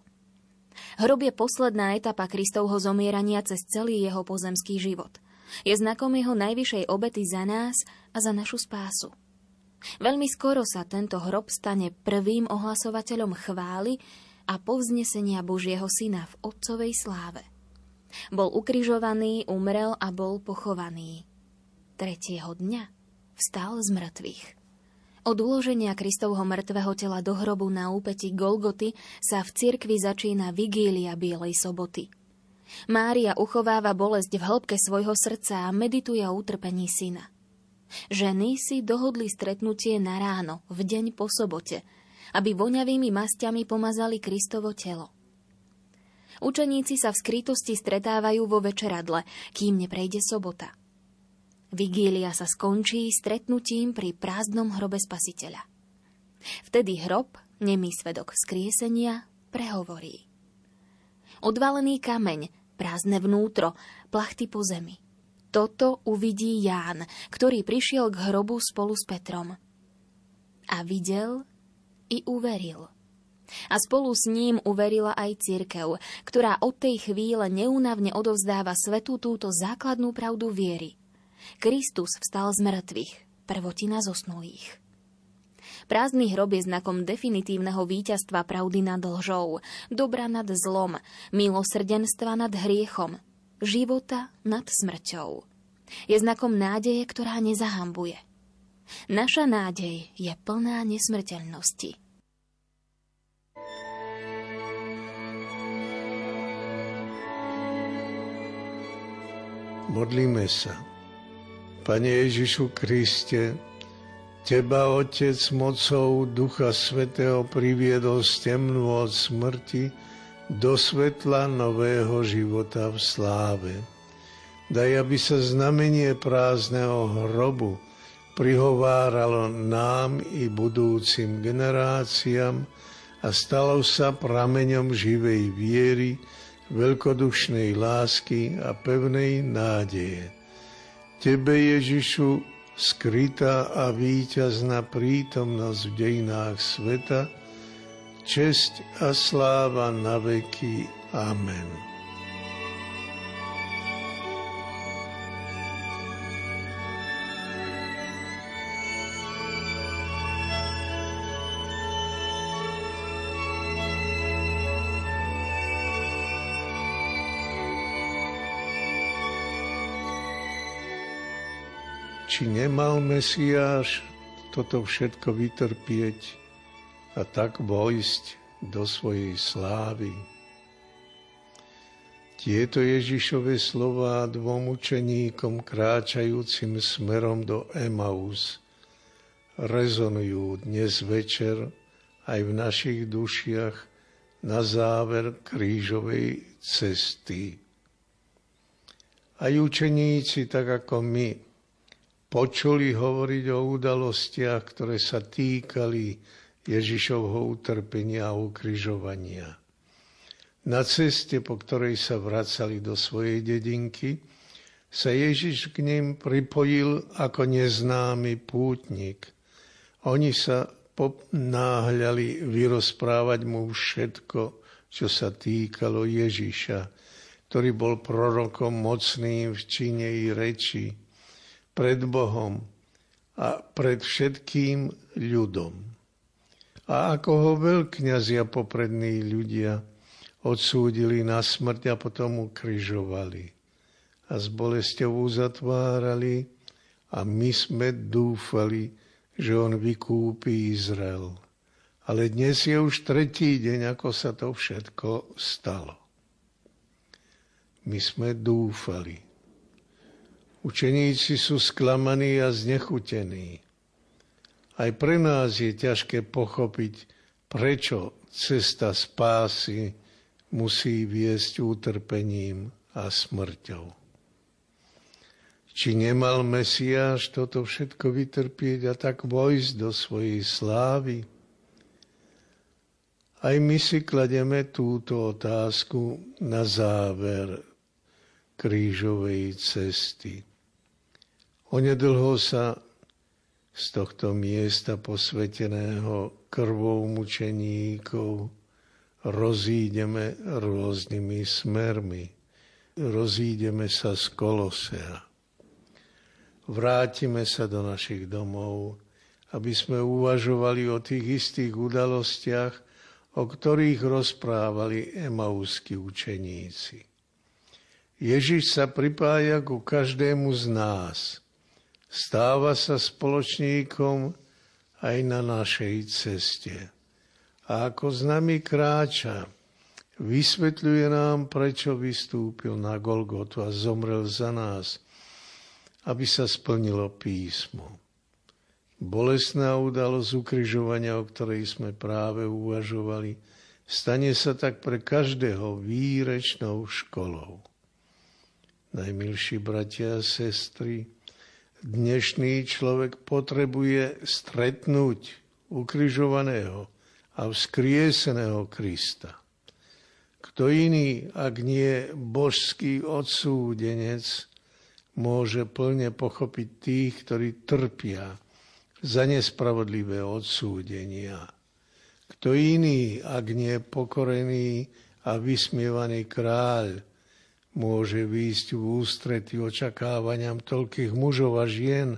Hrob je posledná etapa Kristovho zomierania cez celý jeho pozemský život. Je znakom jeho najvyššej obety za nás a za našu spásu. Veľmi skoro sa tento hrob stane prvým ohlasovateľom chvály a povznesenia Božieho Syna v Otcovej sláve. Bol ukrižovaný, umrel a bol pochovaný. Tretieho dňa vstal z mŕtvych. Od uloženia Kristovho mŕtvého tela do hrobu na úpeti Golgoty sa v cirkvi začína vigília Bielej soboty. Mária uchováva bolesť v hĺbke svojho srdca a medituje o utrpení syna. Ženy si dohodli stretnutie na ráno, v deň po sobote, aby voňavými masťami pomazali Kristovo telo. Učeníci sa v skrytosti stretávajú vo večeradle, kým neprejde sobota. Vigília sa skončí stretnutím pri prázdnom hrobe spasiteľa. Vtedy hrob, nemý svedok skriesenia, prehovorí. Odvalený kameň, prázdne vnútro, plachty po zemi. Toto uvidí Ján, ktorý prišiel k hrobu spolu s Petrom. A videl i uveril. A spolu s ním uverila aj cirkev, ktorá od tej chvíle neúnavne odovzdáva svetu túto základnú pravdu viery. Kristus vstal z mŕtvych, prvotina zosnulých. Prázdny hrob je znakom definitívneho víťazstva pravdy nad lžou, dobra nad zlom, milosrdenstva nad hriechom, života nad smrťou. Je znakom nádeje, ktorá nezahambuje. Naša nádej je plná nesmrteľnosti. Modlíme sa. Pane Ježišu Kriste, Teba, Otec, mocou Ducha Svetého priviedol z temnú od smrti do svetla nového života v sláve. Daj, aby sa znamenie prázdneho hrobu prihováralo nám i budúcim generáciám a stalo sa prameňom živej viery, veľkodušnej lásky a pevnej nádeje. Tebe, Ježišu, skrytá a víťazná prítomnosť v dejinách sveta, česť a sláva na veky. Amen. Či nemal Mesiáš toto všetko vytrpieť a tak vojsť do svojej slávy. Tieto Ježišove slova dvom učeníkom kráčajúcim smerom do Emaus rezonujú dnes večer aj v našich dušiach na záver krížovej cesty. Aj učeníci, tak ako my, počuli hovoriť o udalostiach, ktoré sa týkali Ježišovho utrpenia a ukryžovania. Na ceste, po ktorej sa vracali do svojej dedinky, sa Ježiš k ním pripojil ako neznámy pútnik. Oni sa náhľali vyrozprávať mu všetko, čo sa týkalo Ježiša, ktorý bol prorokom mocným v čine i reči, pred Bohom a pred všetkým ľudom. A ako ho veľkňazia poprední ľudia odsúdili na smrť a potom ukryžovali a s bolesťou zatvárali a my sme dúfali, že on vykúpi Izrael. Ale dnes je už tretí deň, ako sa to všetko stalo. My sme dúfali. Učeníci sú sklamaní a znechutení. Aj pre nás je ťažké pochopiť, prečo cesta spásy musí viesť utrpením a smrťou. Či nemal Mesiáš toto všetko vytrpieť a tak vojsť do svojej slávy? Aj my si klademe túto otázku na záver krížovej cesty. Onedlho sa z tohto miesta posveteného krvou mučeníkov rozídeme rôznymi smermi. Rozídeme sa z Kolosea. Vrátime sa do našich domov, aby sme uvažovali o tých istých udalostiach, o ktorých rozprávali emauskí učeníci. Ježiš sa pripája ku každému z nás. Stáva sa spoločníkom aj na našej ceste. A ako s nami kráča, vysvetľuje nám, prečo vystúpil na Golgotu a zomrel za nás, aby sa splnilo písmo. Bolesná udalosť ukrižovania, o ktorej sme práve uvažovali, stane sa tak pre každého výrečnou školou. Najmilší bratia a sestry, dnešný človek potrebuje stretnúť ukrižovaného a vzkrieseného Krista. Kto iný, ak nie božský odsúdenec, môže plne pochopiť tých, ktorí trpia za nespravodlivé odsúdenia. Kto iný, ak nie pokorený a vysmievaný kráľ, môže výjsť v ústrety očakávaniam toľkých mužov a žien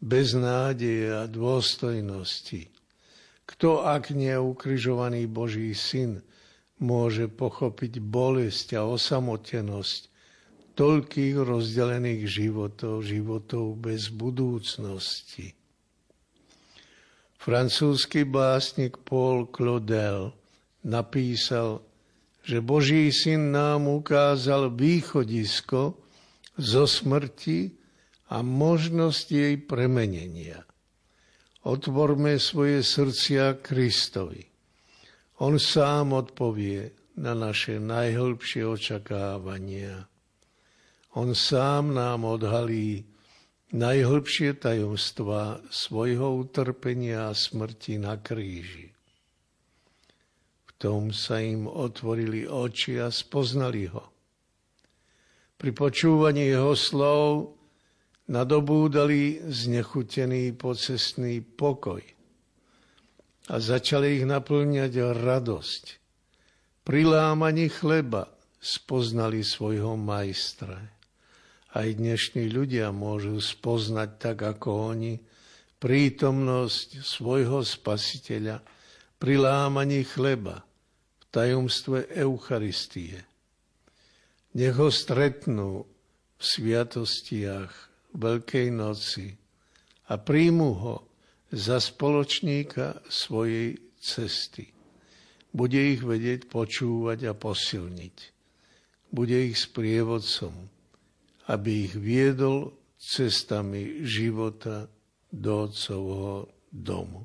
bez nádeje a dôstojnosti. Kto, ak nie ukrižovaný Boží syn, môže pochopiť bolesť a osamotenosť toľkých rozdelených životov, životov bez budúcnosti. Francúzsky básnik Paul Claudel napísal, že Boží syn nám ukázal východisko zo smrti a možnosť jej premenenia. Otvorme svoje srdcia Kristovi. On sám odpovie na naše najhlbšie očakávania. On sám nám odhalí najhlbšie tajomstva svojho utrpenia a smrti na kríži. Tom sa im otvorili oči a spoznali ho. Pri počúvaní jeho slov nadobúdali znechutený pocestný pokoj a začali ich naplňať radosť. Pri lámaní chleba spoznali svojho majstra. Aj dnešní ľudia môžu spoznať tak ako oni prítomnosť svojho spasiteľa pri lámaní chleba tajomstve Eucharistie. Nech ho stretnú v sviatostiach Veľkej noci a príjmu ho za spoločníka svojej cesty. Bude ich vedieť počúvať a posilniť. Bude ich sprievodcom aby ich viedol cestami života do Otcovho domu.